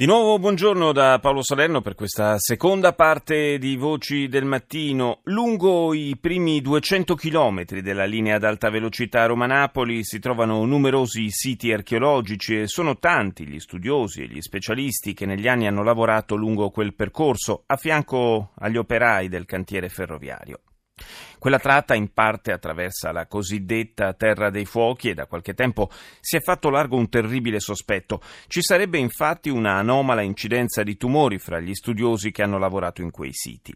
Di nuovo buongiorno da Paolo Salerno per questa seconda parte di Voci del Mattino. Lungo i primi 200 chilometri della linea ad alta velocità Roma-Napoli si trovano numerosi siti archeologici e sono tanti gli studiosi e gli specialisti che negli anni hanno lavorato lungo quel percorso a fianco agli operai del cantiere ferroviario. Quella tratta in parte attraversa la cosiddetta Terra dei Fuochi e da qualche tempo si è fatto largo un terribile sospetto. Ci sarebbe infatti una anomala incidenza di tumori fra gli studiosi che hanno lavorato in quei siti.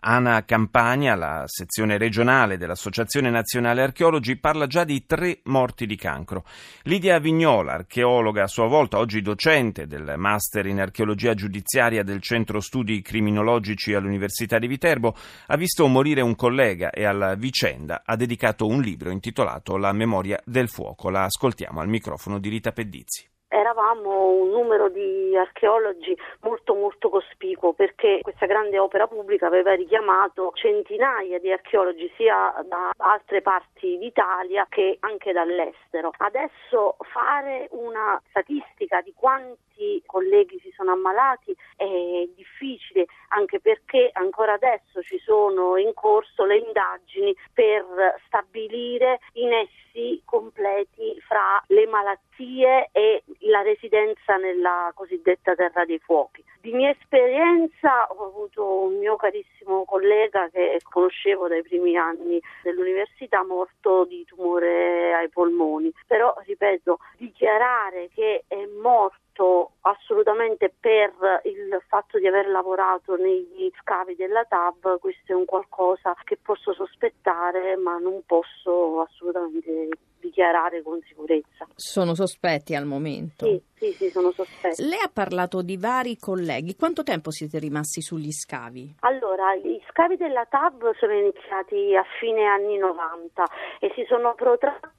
Ana Campagna, la sezione regionale dell'Associazione Nazionale Archeologi, parla già di tre morti di cancro. Lidia Vignola, archeologa a sua volta, oggi docente del Master in Archeologia Giudiziaria del Centro Studi Criminologici all'Università di Viterbo, ha visto morire un collega e alla vicenda ha dedicato un libro intitolato La memoria del fuoco. La ascoltiamo al microfono di Rita Pedizzi eravamo un numero di archeologi molto molto cospicuo perché questa grande opera pubblica aveva richiamato centinaia di archeologi sia da altre parti d'Italia che anche dall'estero. Adesso fare una statistica di quanti colleghi si sono ammalati è difficile anche perché ancora adesso ci sono in corso le indagini per stabilire i nessi completi fra le malattie e la residenza nella cosiddetta terra dei fuochi. Di mia esperienza ho avuto un mio carissimo collega che conoscevo dai primi anni dell'università morto di tumore ai polmoni, però ripeto, dichiarare che è morto assolutamente per il fatto di aver lavorato negli scavi della TAV, questo è un qualcosa che posso sospettare ma non posso assolutamente dichiarare con sicurezza. Sono sospetti al momento? Sì, sì, sì, sono sospetti. Lei ha parlato di vari colleghi, quanto tempo siete rimasti sugli scavi? Allora, gli scavi della TAV sono iniziati a fine anni 90 e si sono protratti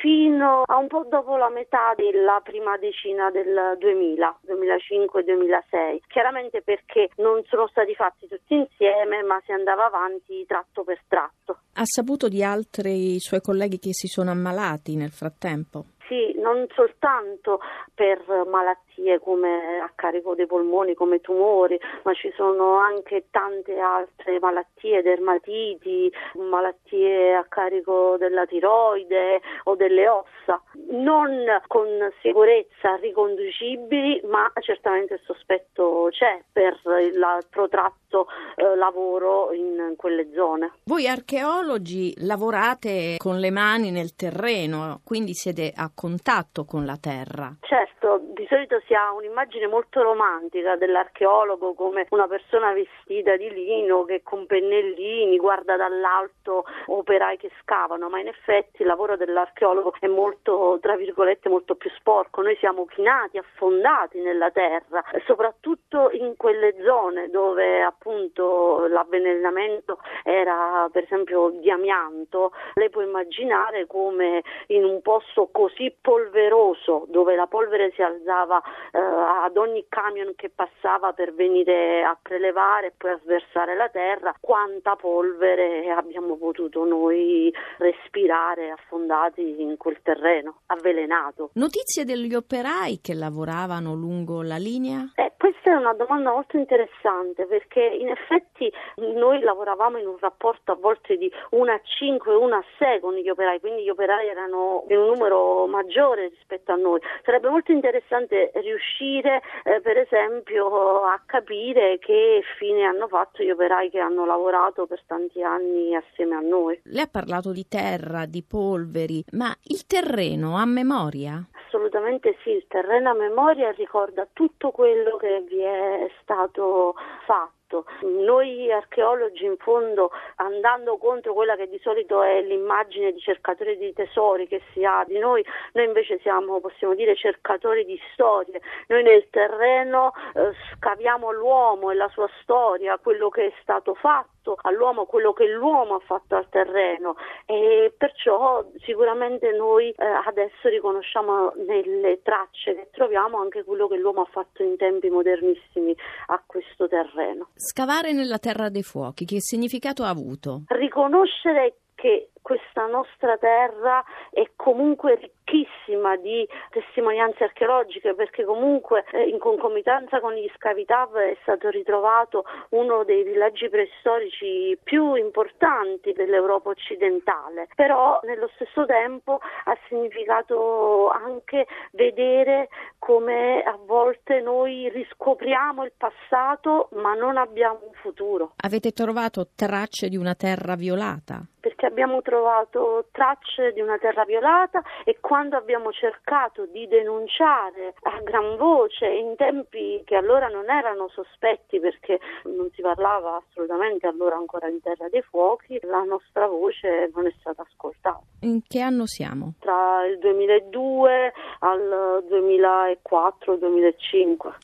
fino a un po' dopo la metà della prima decina del 2000, 2005-2006. Chiaramente perché non sono stati fatti tutti insieme, ma si andava avanti tratto per tratto. Ha saputo di altri suoi colleghi che si sono ammalati nel frattempo? Sì, non soltanto per malattie come a carico dei polmoni, come tumori, ma ci sono anche tante altre malattie, dermatiti, malattie a carico della tiroide o delle ossa, non con sicurezza riconducibili, ma certamente il sospetto c'è per il protratto eh, lavoro in quelle zone. Voi archeologi lavorate con le mani nel terreno, quindi siete a contatto con la terra. Certo, di solito si ha un'immagine molto romantica dell'archeologo come una persona vestita di lino che con pennellini guarda dall'alto operai che scavano, ma in effetti il lavoro dell'archeologo è molto, tra virgolette, molto più sporco. Noi siamo chinati, affondati nella terra, soprattutto in quelle zone dove appunto l'avvelenamento era per esempio di amianto. Lei può immaginare come in un posto così polveroso dove la polvere si alzava eh, ad ogni camion che passava per venire a prelevare e poi a sversare la terra, quanta polvere abbiamo potuto noi respirare affondati in quel terreno avvelenato. Notizie degli operai che lavoravano lungo la linea? Eh, questa è una domanda molto interessante perché in effetti noi lavoravamo in un rapporto a volte di 1 a 5, 1 a 6 con gli operai, quindi gli operai erano in un numero maggiore rispetto a noi. Sarebbe molto interessante riuscire eh, per esempio a capire che fine hanno fatto gli operai che hanno lavorato per tanti anni assieme a noi. Lei ha parlato di terra, di polveri, ma il terreno ha memoria? Assolutamente sì, il terreno a memoria ricorda tutto quello che vi è stato fatto noi archeologi in fondo andando contro quella che di solito è l'immagine di cercatori di tesori che si ha di noi, noi invece siamo possiamo dire cercatori di storie. Noi nel terreno eh, scaviamo l'uomo e la sua storia, quello che è stato fatto fatto all'uomo, quello che l'uomo ha fatto al terreno e perciò sicuramente noi eh, adesso riconosciamo nelle tracce che troviamo anche quello che l'uomo ha fatto in tempi modernissimi a questo terreno. Scavare nella terra dei fuochi, che significato ha avuto? Riconoscere che questa nostra terra è comunque ricchissima di testimonianze archeologiche perché comunque eh, in concomitanza con gli scavi TAV è stato ritrovato uno dei villaggi preistorici più importanti dell'Europa occidentale, però nello stesso tempo ha significato anche vedere come a volte noi riscopriamo il passato ma non abbiamo un futuro. Avete trovato tracce di una terra violata? Perché abbiamo trovato tracce di una terra violata e quando abbiamo cercato di denunciare a gran voce in tempi che allora non erano sospetti perché non si parlava assolutamente allora ancora di terra dei fuochi, la nostra voce non è stata ascoltata. In che anno siamo? Tra il 2002 al 2004-2005.